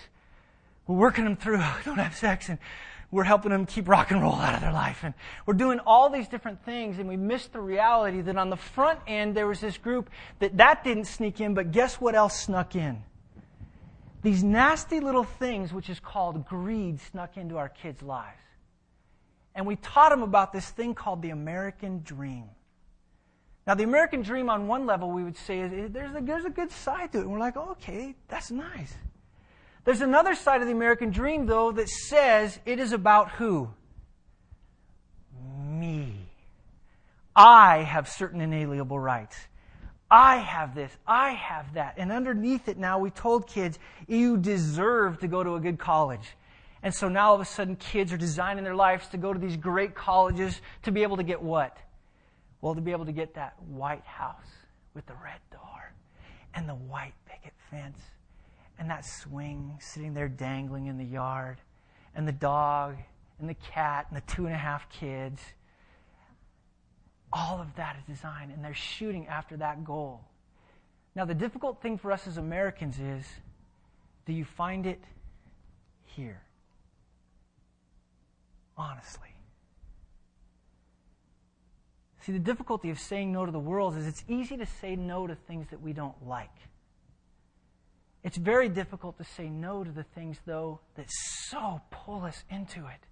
A: We're working them through, (laughs) don't have sex, and we're helping them keep rock and roll out of their life. And we're doing all these different things, and we missed the reality that on the front end, there was this group that that didn't sneak in, but guess what else snuck in? These nasty little things, which is called greed, snuck into our kids' lives. And we taught them about this thing called the American dream. Now, the American dream, on one level, we would say is, there's, a, there's a good side to it. And we're like, okay, that's nice. There's another side of the American dream, though, that says it is about who? Me. I have certain inalienable rights. I have this. I have that. And underneath it now, we told kids, you deserve to go to a good college. And so now all of a sudden, kids are designing their lives to go to these great colleges to be able to get what? Well, to be able to get that white house with the red door and the white picket fence and that swing sitting there dangling in the yard, and the dog, and the cat, and the two and a half kids. All of that is designed, and they're shooting after that goal. Now, the difficult thing for us as Americans is do you find it here? Honestly. See, the difficulty of saying no to the world is it's easy to say no to things that we don't like. It's very difficult to say no to the things, though, that so pull us into it.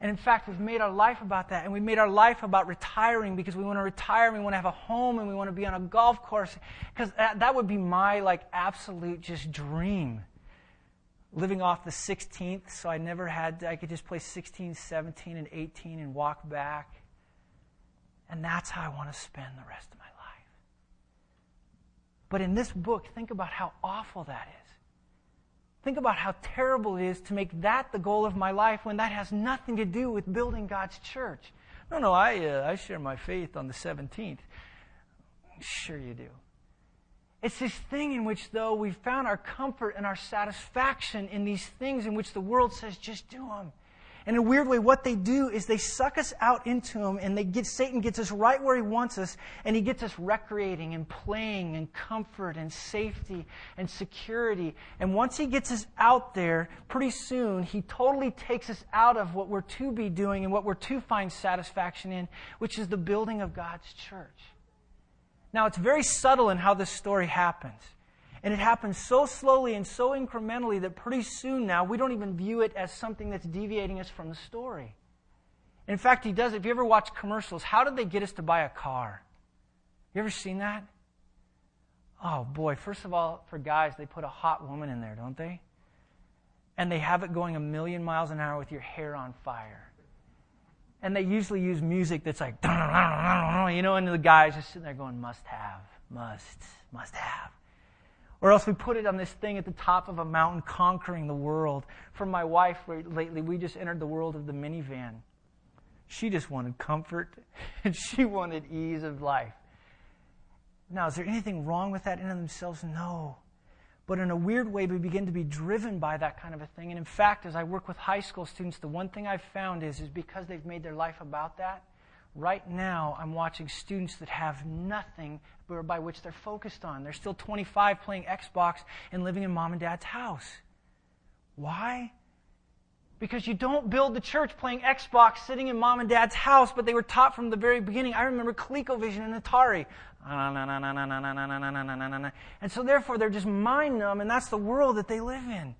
A: And in fact, we've made our life about that. And we've made our life about retiring because we want to retire and we want to have a home and we want to be on a golf course. Because that, that would be my, like, absolute just dream. Living off the 16th, so I never had, to, I could just play 16, 17, and 18 and walk back. And that's how I want to spend the rest of my life. But in this book, think about how awful that is. Think about how terrible it is to make that the goal of my life when that has nothing to do with building God's church. No, no, I, uh, I share my faith on the 17th. Sure, you do. It's this thing in which, though, we've found our comfort and our satisfaction in these things in which the world says, just do them. And in a weird way, what they do is they suck us out into them, and they get Satan gets us right where he wants us, and he gets us recreating and playing and comfort and safety and security. And once he gets us out there, pretty soon he totally takes us out of what we're to be doing and what we're to find satisfaction in, which is the building of God's church. Now, it's very subtle in how this story happens. And it happens so slowly and so incrementally that pretty soon now we don't even view it as something that's deviating us from the story. In fact, he does. If you ever watch commercials, how did they get us to buy a car? You ever seen that? Oh boy, first of all, for guys, they put a hot woman in there, don't they? And they have it going a million miles an hour with your hair on fire. And they usually use music that's like, (laughs) you know, and the guy's just sitting there going, must have, must, must have. Or else we put it on this thing at the top of a mountain conquering the world. For my wife lately, we just entered the world of the minivan. She just wanted comfort (laughs) and she wanted ease of life. Now, is there anything wrong with that in themselves? No. But in a weird way, we begin to be driven by that kind of a thing. And in fact, as I work with high school students, the one thing I've found is, is because they've made their life about that, right now I'm watching students that have nothing by which they're focused on. They're still 25 playing Xbox and living in mom and dad's house. Why? Because you don't build the church playing Xbox sitting in mom and dad's house, but they were taught from the very beginning. I remember ColecoVision and Atari. And so therefore they're just mind numb, and that's the world that they live in.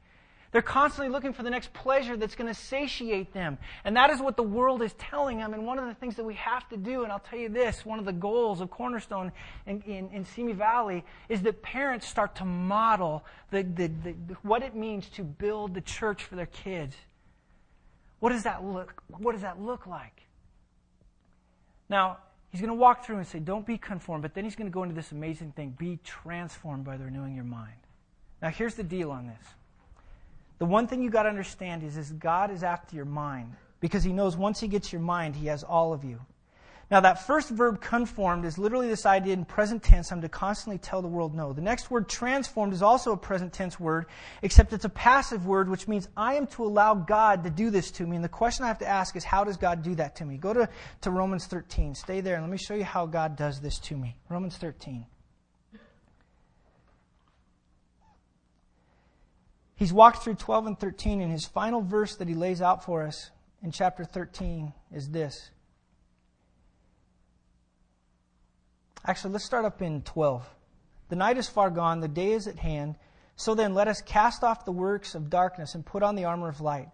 A: They're constantly looking for the next pleasure that's going to satiate them. And that is what the world is telling them. And one of the things that we have to do, and I'll tell you this, one of the goals of Cornerstone in, in, in Simi Valley is that parents start to model the, the, the, what it means to build the church for their kids. What does that look, what does that look like? Now, he's going to walk through and say, don't be conformed, but then he's going to go into this amazing thing, be transformed by the renewing your mind. Now, here's the deal on this. The one thing you got to understand is, is God is after your mind because he knows once he gets your mind, he has all of you. Now, that first verb conformed is literally this idea in present tense I'm to constantly tell the world no. The next word transformed is also a present tense word, except it's a passive word, which means I am to allow God to do this to me. And the question I have to ask is, how does God do that to me? Go to, to Romans 13. Stay there and let me show you how God does this to me. Romans 13. He's walked through 12 and 13, and his final verse that he lays out for us in chapter 13 is this. Actually, let's start up in 12. The night is far gone, the day is at hand. So then, let us cast off the works of darkness and put on the armor of light.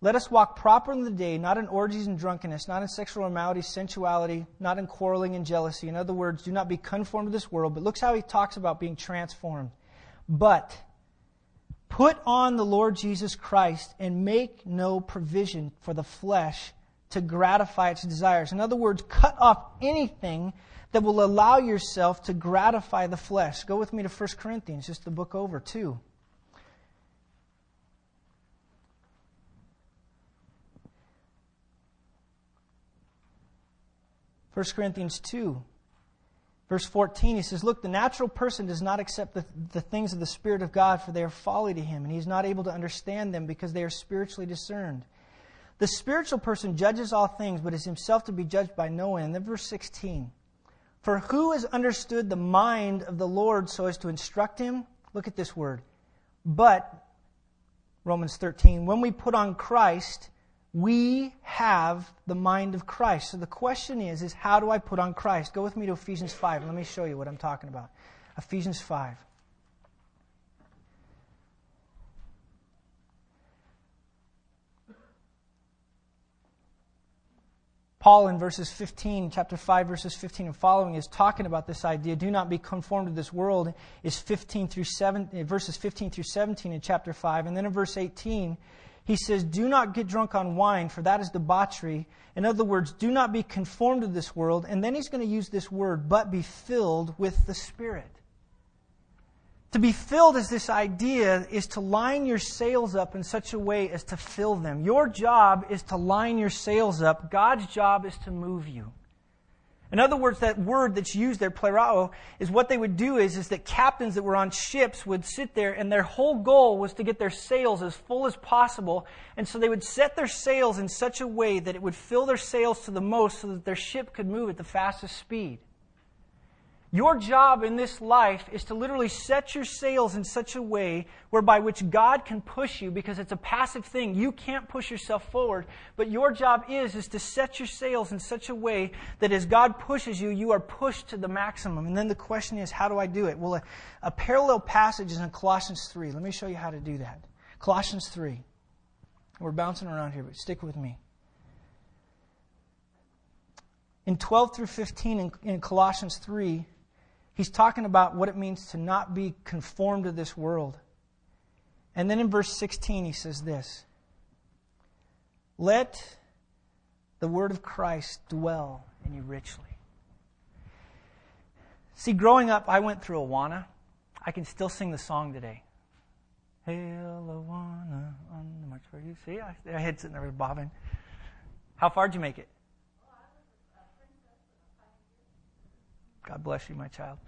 A: Let us walk proper in the day, not in orgies and drunkenness, not in sexual immorality, sensuality, not in quarreling and jealousy. In other words, do not be conformed to this world. But look how he talks about being transformed. But put on the Lord Jesus Christ and make no provision for the flesh to gratify its desires. In other words, cut off anything that will allow yourself to gratify the flesh. Go with me to 1 Corinthians, just the book over, too. First Corinthians 2, verse 14, he says, Look, the natural person does not accept the, the things of the Spirit of God, for they are folly to him, and he is not able to understand them because they are spiritually discerned. The spiritual person judges all things, but is himself to be judged by no one. And then verse 16, for who has understood the mind of the Lord so as to instruct him? Look at this word. But, Romans 13, when we put on Christ, we have the mind of Christ. So the question is, is how do I put on Christ? Go with me to Ephesians 5. Let me show you what I'm talking about. Ephesians 5. Paul in verses 15, chapter 5, verses 15 and following is talking about this idea. Do not be conformed to this world is 15 through 7, eh, verses 15 through 17 in chapter 5. And then in verse 18, he says, Do not get drunk on wine, for that is debauchery. In other words, do not be conformed to this world. And then he's going to use this word, but be filled with the Spirit. To be filled is this idea is to line your sails up in such a way as to fill them. Your job is to line your sails up. God's job is to move you. In other words, that word that's used there, plerao, is what they would do is, is that captains that were on ships would sit there and their whole goal was to get their sails as full as possible. And so they would set their sails in such a way that it would fill their sails to the most so that their ship could move at the fastest speed. Your job in this life is to literally set your sails in such a way whereby which God can push you because it's a passive thing. You can't push yourself forward, but your job is is to set your sails in such a way that as God pushes you, you are pushed to the maximum. And then the question is, how do I do it? Well, a, a parallel passage is in Colossians 3. Let me show you how to do that. Colossians 3. We're bouncing around here, but stick with me. In 12 through 15 in, in Colossians 3, He's talking about what it means to not be conformed to this world. And then in verse 16, he says this Let the word of Christ dwell in you richly. See, growing up, I went through Awana. I can still sing the song today. Hail Awana on the march for you. See, I, had sitting there bobbing. How far did you make it? God bless you, my child.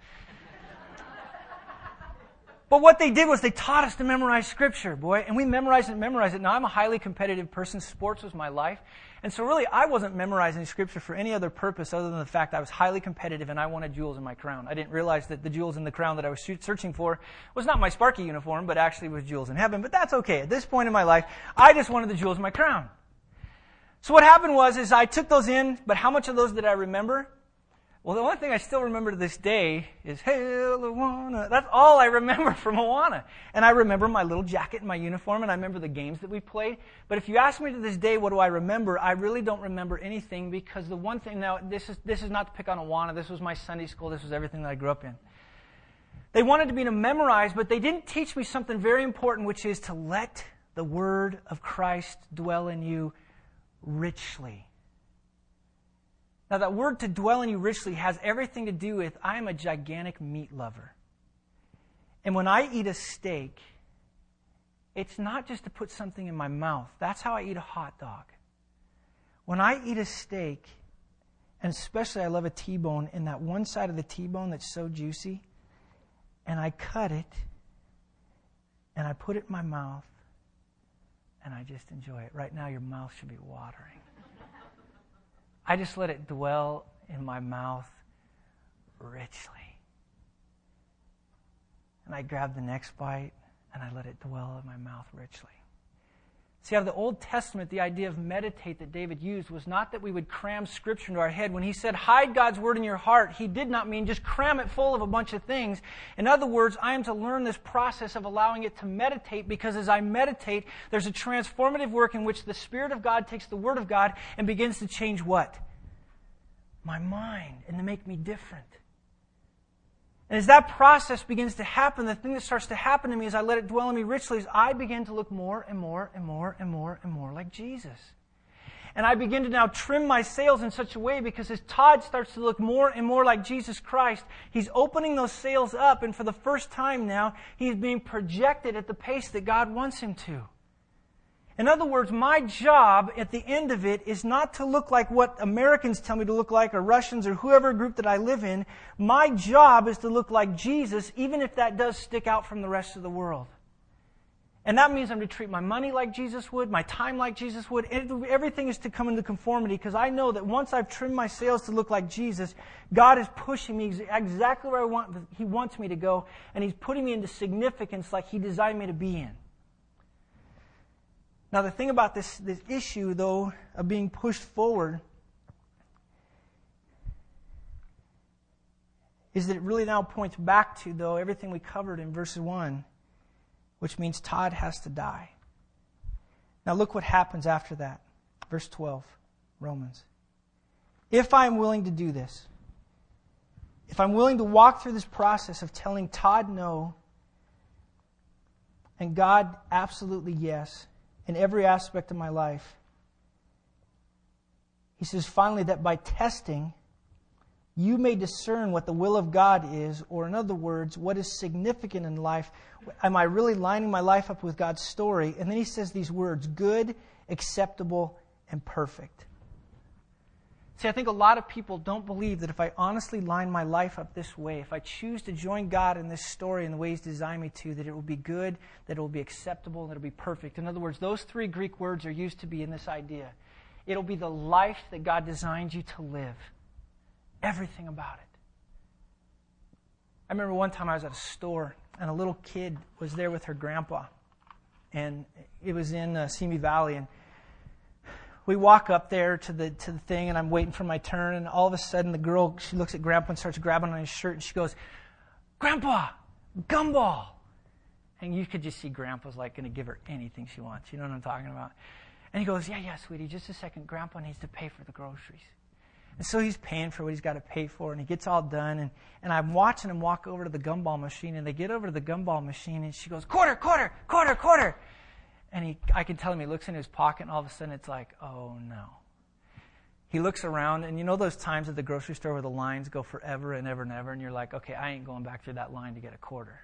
A: But what they did was they taught us to memorize scripture, boy, and we memorized it and memorized it. Now I'm a highly competitive person. Sports was my life. And so really I wasn't memorizing scripture for any other purpose other than the fact I was highly competitive and I wanted jewels in my crown. I didn't realize that the jewels in the crown that I was searching for was not my Sparky uniform, but actually was jewels in heaven. But that's okay. At this point in my life, I just wanted the jewels in my crown. So what happened was is I took those in, but how much of those did I remember? Well, the one thing I still remember to this day is Hail Awana. That's all I remember (laughs) from Awana. And I remember my little jacket and my uniform, and I remember the games that we played. But if you ask me to this day, what do I remember? I really don't remember anything because the one thing, now, this is, this is not to pick on Awana. This was my Sunday school. This was everything that I grew up in. They wanted me to memorize, but they didn't teach me something very important, which is to let the word of Christ dwell in you richly. Now, that word to dwell in you richly has everything to do with I am a gigantic meat lover. And when I eat a steak, it's not just to put something in my mouth. That's how I eat a hot dog. When I eat a steak, and especially I love a T bone, and that one side of the T bone that's so juicy, and I cut it, and I put it in my mouth, and I just enjoy it. Right now, your mouth should be watering. I just let it dwell in my mouth richly. And I grab the next bite and I let it dwell in my mouth richly. See, out of the Old Testament, the idea of meditate that David used was not that we would cram Scripture into our head. When he said, hide God's Word in your heart, he did not mean just cram it full of a bunch of things. In other words, I am to learn this process of allowing it to meditate because as I meditate, there's a transformative work in which the Spirit of God takes the Word of God and begins to change what? My mind and to make me different. And as that process begins to happen, the thing that starts to happen to me as I let it dwell in me richly is I begin to look more and more and more and more and more like Jesus. And I begin to now trim my sails in such a way because as Todd starts to look more and more like Jesus Christ, he's opening those sails up, and for the first time now, he's being projected at the pace that God wants him to. In other words, my job at the end of it is not to look like what Americans tell me to look like, or Russians, or whoever group that I live in. My job is to look like Jesus, even if that does stick out from the rest of the world. And that means I'm to treat my money like Jesus would, my time like Jesus would. Everything is to come into conformity because I know that once I've trimmed my sails to look like Jesus, God is pushing me exactly where I want, He wants me to go, and He's putting me into significance like He designed me to be in. Now, the thing about this, this issue, though, of being pushed forward is that it really now points back to, though, everything we covered in verse 1, which means Todd has to die. Now, look what happens after that. Verse 12, Romans. If I'm willing to do this, if I'm willing to walk through this process of telling Todd no and God absolutely yes, in every aspect of my life. He says, finally, that by testing, you may discern what the will of God is, or in other words, what is significant in life. Am I really lining my life up with God's story? And then he says these words good, acceptable, and perfect. See, I think a lot of people don't believe that if I honestly line my life up this way, if I choose to join God in this story in the way He's designed me to, that it will be good, that it will be acceptable, and that it will be perfect. In other words, those three Greek words are used to be in this idea. It'll be the life that God designed you to live. Everything about it. I remember one time I was at a store and a little kid was there with her grandpa. And it was in uh, Simi Valley. And we walk up there to the to the thing, and I'm waiting for my turn, and all of a sudden the girl she looks at Grandpa and starts grabbing on his shirt, and she goes, "Grandpa, gumball!" And you could just see Grandpa's like going to give her anything she wants. You know what I'm talking about? And he goes, "Yeah, yeah, sweetie, just a second. Grandpa needs to pay for the groceries." And so he's paying for what he's got to pay for, and he gets all done. And, and I'm watching him walk over to the gumball machine, and they get over to the gumball machine, and she goes, quarter, quarter, quarter, quarter. And he, I can tell him, he looks in his pocket, and all of a sudden it's like, oh no. He looks around, and you know those times at the grocery store where the lines go forever and ever and ever, and you're like, okay, I ain't going back through that line to get a quarter.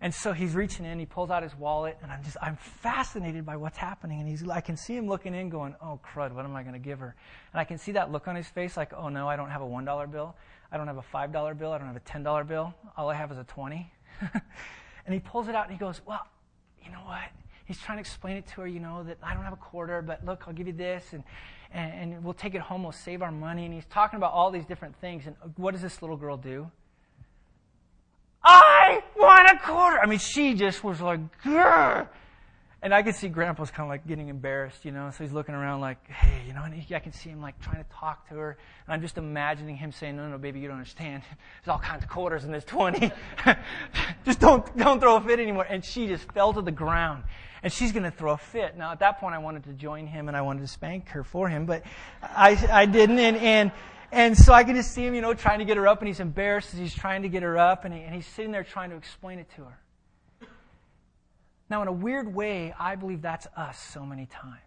A: And so he's reaching in, he pulls out his wallet, and I'm just, I'm fascinated by what's happening. And he's, I can see him looking in, going, oh crud, what am I going to give her? And I can see that look on his face, like, oh no, I don't have a $1 bill. I don't have a $5 bill. I don't have a $10 bill. All I have is a 20. (laughs) and he pulls it out and he goes, well, you know what? He's trying to explain it to her, you know, that I don't have a quarter, but look, I'll give you this, and, and, and we'll take it home, we'll save our money. And he's talking about all these different things. And uh, what does this little girl do? I want a quarter. I mean, she just was like, Grr! and I could see Grandpa's kind of like getting embarrassed, you know. So he's looking around like, hey, you know, and he, I can see him like trying to talk to her. And I'm just imagining him saying, no, no, baby, you don't understand. (laughs) There's all kinds of quarters in this 20. (laughs) just don't, don't throw a fit anymore. And she just fell to the ground. And she's going to throw a fit. Now, at that point, I wanted to join him and I wanted to spank her for him, but I, I didn't. And, and, and so I could just see him, you know, trying to get her up, and he's embarrassed as he's trying to get her up, and, he, and he's sitting there trying to explain it to her. Now, in a weird way, I believe that's us so many times.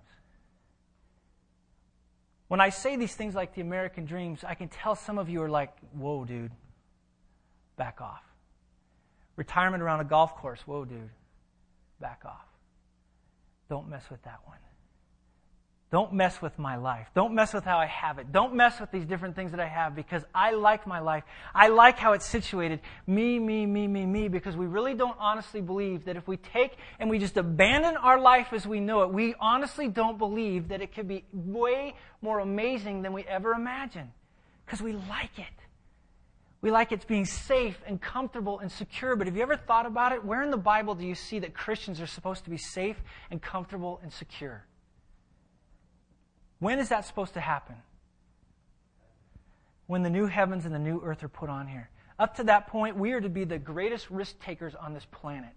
A: When I say these things like the American dreams, I can tell some of you are like, whoa, dude, back off. Retirement around a golf course, whoa, dude, back off. Don't mess with that one. Don't mess with my life. Don't mess with how I have it. Don't mess with these different things that I have because I like my life. I like how it's situated. Me, me, me, me, me, because we really don't honestly believe that if we take and we just abandon our life as we know it, we honestly don't believe that it could be way more amazing than we ever imagined because we like it. We like it being safe and comfortable and secure. But have you ever thought about it? Where in the Bible do you see that Christians are supposed to be safe and comfortable and secure? When is that supposed to happen? When the new heavens and the new earth are put on here. Up to that point, we are to be the greatest risk takers on this planet.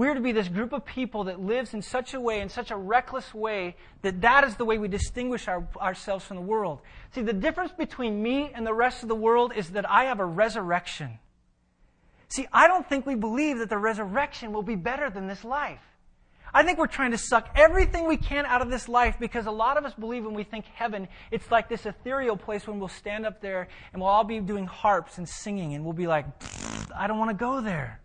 A: We're to be this group of people that lives in such a way, in such a reckless way, that that is the way we distinguish our, ourselves from the world. See, the difference between me and the rest of the world is that I have a resurrection. See, I don't think we believe that the resurrection will be better than this life. I think we're trying to suck everything we can out of this life because a lot of us believe when we think heaven, it's like this ethereal place when we'll stand up there and we'll all be doing harps and singing and we'll be like, I don't want to go there.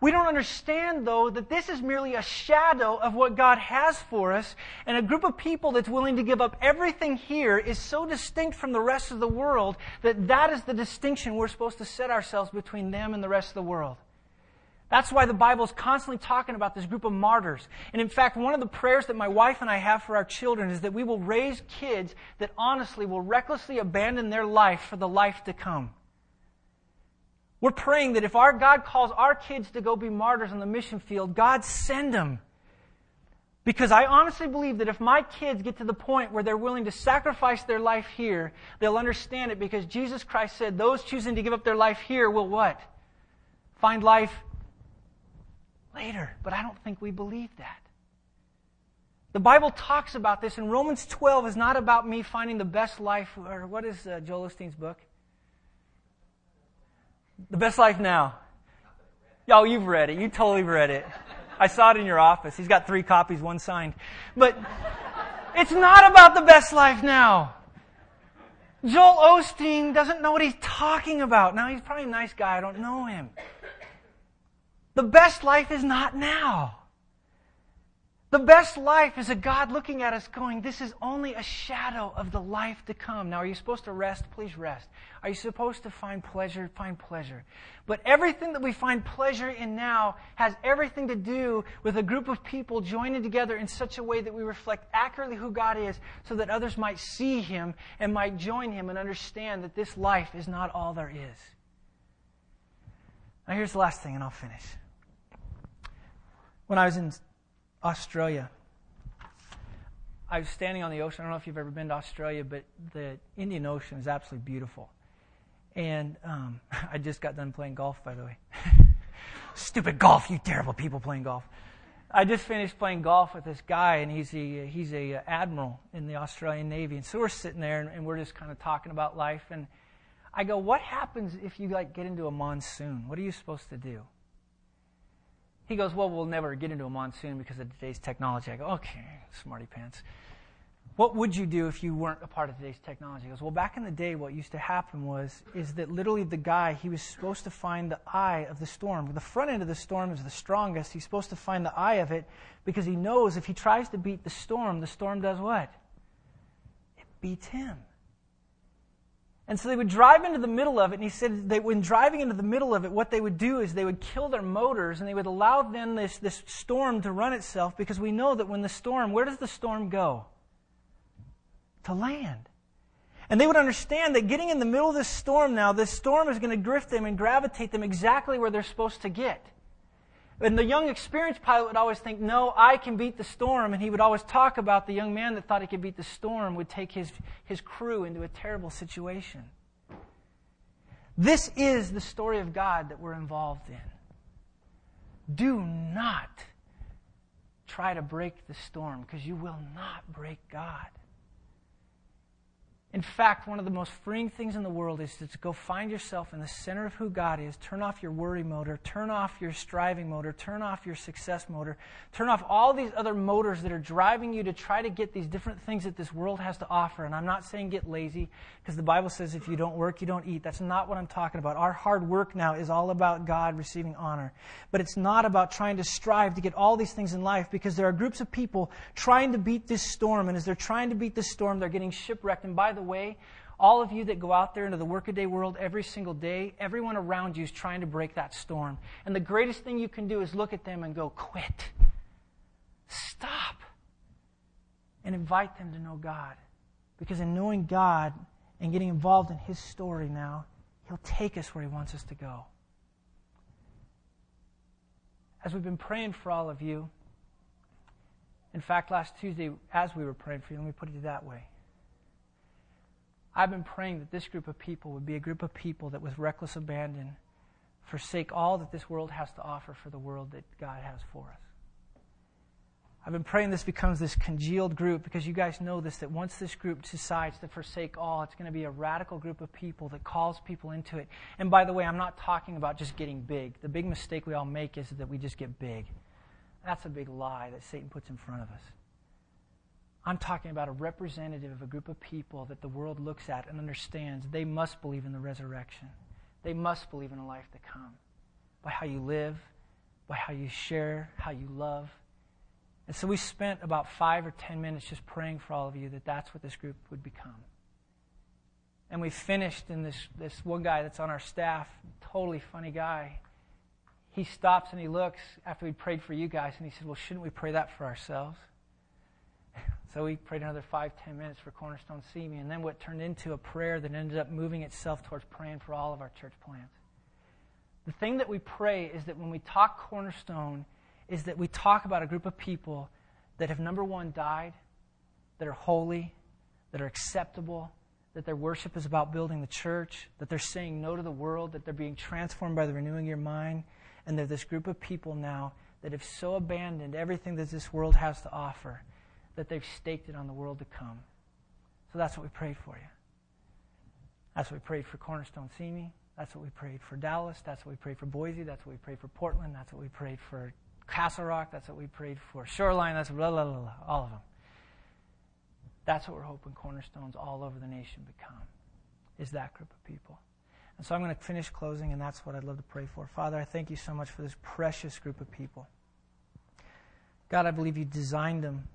A: We don't understand, though, that this is merely a shadow of what God has for us, and a group of people that's willing to give up everything here is so distinct from the rest of the world that that is the distinction we're supposed to set ourselves between them and the rest of the world. That's why the Bible is constantly talking about this group of martyrs. And in fact, one of the prayers that my wife and I have for our children is that we will raise kids that honestly will recklessly abandon their life for the life to come. We're praying that if our God calls our kids to go be martyrs on the mission field, God send them. Because I honestly believe that if my kids get to the point where they're willing to sacrifice their life here, they'll understand it because Jesus Christ said those choosing to give up their life here will what? Find life later. But I don't think we believe that. The Bible talks about this, and Romans 12 is not about me finding the best life, or what is uh, Joel Osteen's book? The Best Life Now. Y'all, you've read it. You totally read it. I saw it in your office. He's got three copies, one signed. But it's not about the best life now. Joel Osteen doesn't know what he's talking about. Now, he's probably a nice guy. I don't know him. The best life is not now. The best life is a God looking at us going, This is only a shadow of the life to come. Now, are you supposed to rest? Please rest. Are you supposed to find pleasure? Find pleasure. But everything that we find pleasure in now has everything to do with a group of people joining together in such a way that we reflect accurately who God is so that others might see Him and might join Him and understand that this life is not all there is. Now, here's the last thing, and I'll finish when I was in Australia, I was standing on the ocean. I don't know if you've ever been to Australia, but the Indian Ocean is absolutely beautiful. And um, (laughs) I just got done playing golf, by the way. (laughs) Stupid golf, you terrible people playing golf. I just finished playing golf with this guy, and he's a he's a admiral in the Australian Navy. And so we're sitting there, and, and we're just kind of talking about life. And I go, "What happens if you like get into a monsoon? What are you supposed to do?" He goes, Well, we'll never get into a monsoon because of today's technology. I go, Okay, smarty pants. What would you do if you weren't a part of today's technology? He goes, Well, back in the day, what used to happen was, is that literally the guy, he was supposed to find the eye of the storm. The front end of the storm is the strongest. He's supposed to find the eye of it because he knows if he tries to beat the storm, the storm does what? It beats him. And so they would drive into the middle of it, and he said that when driving into the middle of it, what they would do is they would kill their motors and they would allow then this, this storm to run itself because we know that when the storm, where does the storm go? To land. And they would understand that getting in the middle of this storm now, this storm is going to drift them and gravitate them exactly where they're supposed to get. And the young experienced pilot would always think, no, I can beat the storm. And he would always talk about the young man that thought he could beat the storm would take his, his crew into a terrible situation. This is the story of God that we're involved in. Do not try to break the storm because you will not break God. In fact, one of the most freeing things in the world is to go find yourself in the center of who God is. Turn off your worry motor, turn off your striving motor, turn off your success motor, turn off all these other motors that are driving you to try to get these different things that this world has to offer. And I'm not saying get lazy, because the Bible says if you don't work, you don't eat. That's not what I'm talking about. Our hard work now is all about God receiving honor. But it's not about trying to strive to get all these things in life, because there are groups of people trying to beat this storm. And as they're trying to beat this storm, they're getting shipwrecked. And by the way, all of you that go out there into the workaday world every single day, everyone around you is trying to break that storm. And the greatest thing you can do is look at them and go, quit. Stop. And invite them to know God. Because in knowing God and getting involved in His story now, He'll take us where He wants us to go. As we've been praying for all of you, in fact, last Tuesday, as we were praying for you, let me put it that way I've been praying that this group of people would be a group of people that, with reckless abandon, forsake all that this world has to offer for the world that God has for us. I've been praying this becomes this congealed group because you guys know this that once this group decides to forsake all, it's going to be a radical group of people that calls people into it. And by the way, I'm not talking about just getting big. The big mistake we all make is that we just get big. That's a big lie that Satan puts in front of us. I'm talking about a representative of a group of people that the world looks at and understands they must believe in the resurrection. They must believe in a life to come by how you live, by how you share, how you love. And so we spent about five or ten minutes just praying for all of you that that's what this group would become. And we finished, and this, this one guy that's on our staff, totally funny guy, he stops and he looks after we prayed for you guys, and he said, Well, shouldn't we pray that for ourselves? So we prayed another five, ten minutes for Cornerstone Simi, and then what turned into a prayer that ended up moving itself towards praying for all of our church plants. The thing that we pray is that when we talk Cornerstone, is that we talk about a group of people that have, number one, died, that are holy, that are acceptable, that their worship is about building the church, that they're saying no to the world, that they're being transformed by the renewing of your mind, and they're this group of people now that have so abandoned everything that this world has to offer that they've staked it on the world to come. So that's what we prayed for you. That's what we prayed for Cornerstone Simi. That's what we prayed for Dallas. That's what we prayed for Boise. That's what we prayed for Portland. That's what we prayed for Castle Rock. That's what we prayed for Shoreline. That's blah, blah, blah, blah, all of them. That's what we're hoping Cornerstones all over the nation become, is that group of people. And so I'm going to finish closing, and that's what I'd love to pray for. Father, I thank you so much for this precious group of people. God, I believe you designed them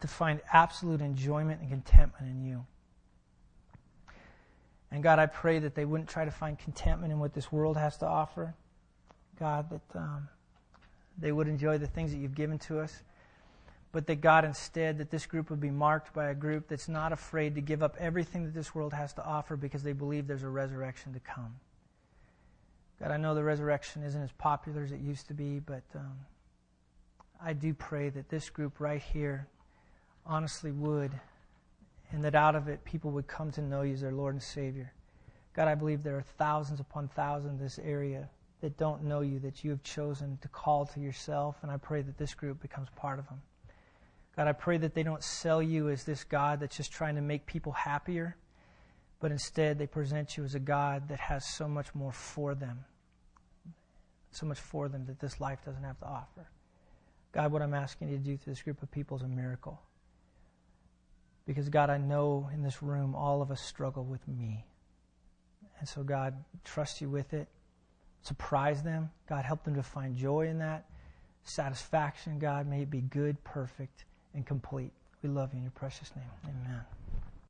A: to find absolute enjoyment and contentment in you. And God, I pray that they wouldn't try to find contentment in what this world has to offer. God, that um, they would enjoy the things that you've given to us. But that God, instead, that this group would be marked by a group that's not afraid to give up everything that this world has to offer because they believe there's a resurrection to come. God, I know the resurrection isn't as popular as it used to be, but um, I do pray that this group right here honestly would, and that out of it people would come to know you as their Lord and Savior. God, I believe there are thousands upon thousands in this area that don't know you, that you have chosen to call to yourself, and I pray that this group becomes part of them. God, I pray that they don't sell you as this God that's just trying to make people happier, but instead they present you as a God that has so much more for them, so much for them that this life doesn't have to offer. God, what I'm asking you to do to this group of people is a miracle. Because, God, I know in this room all of us struggle with me. And so, God, trust you with it. Surprise them. God, help them to find joy in that. Satisfaction, God, may it be good, perfect, and complete. We love you in your precious name. Amen.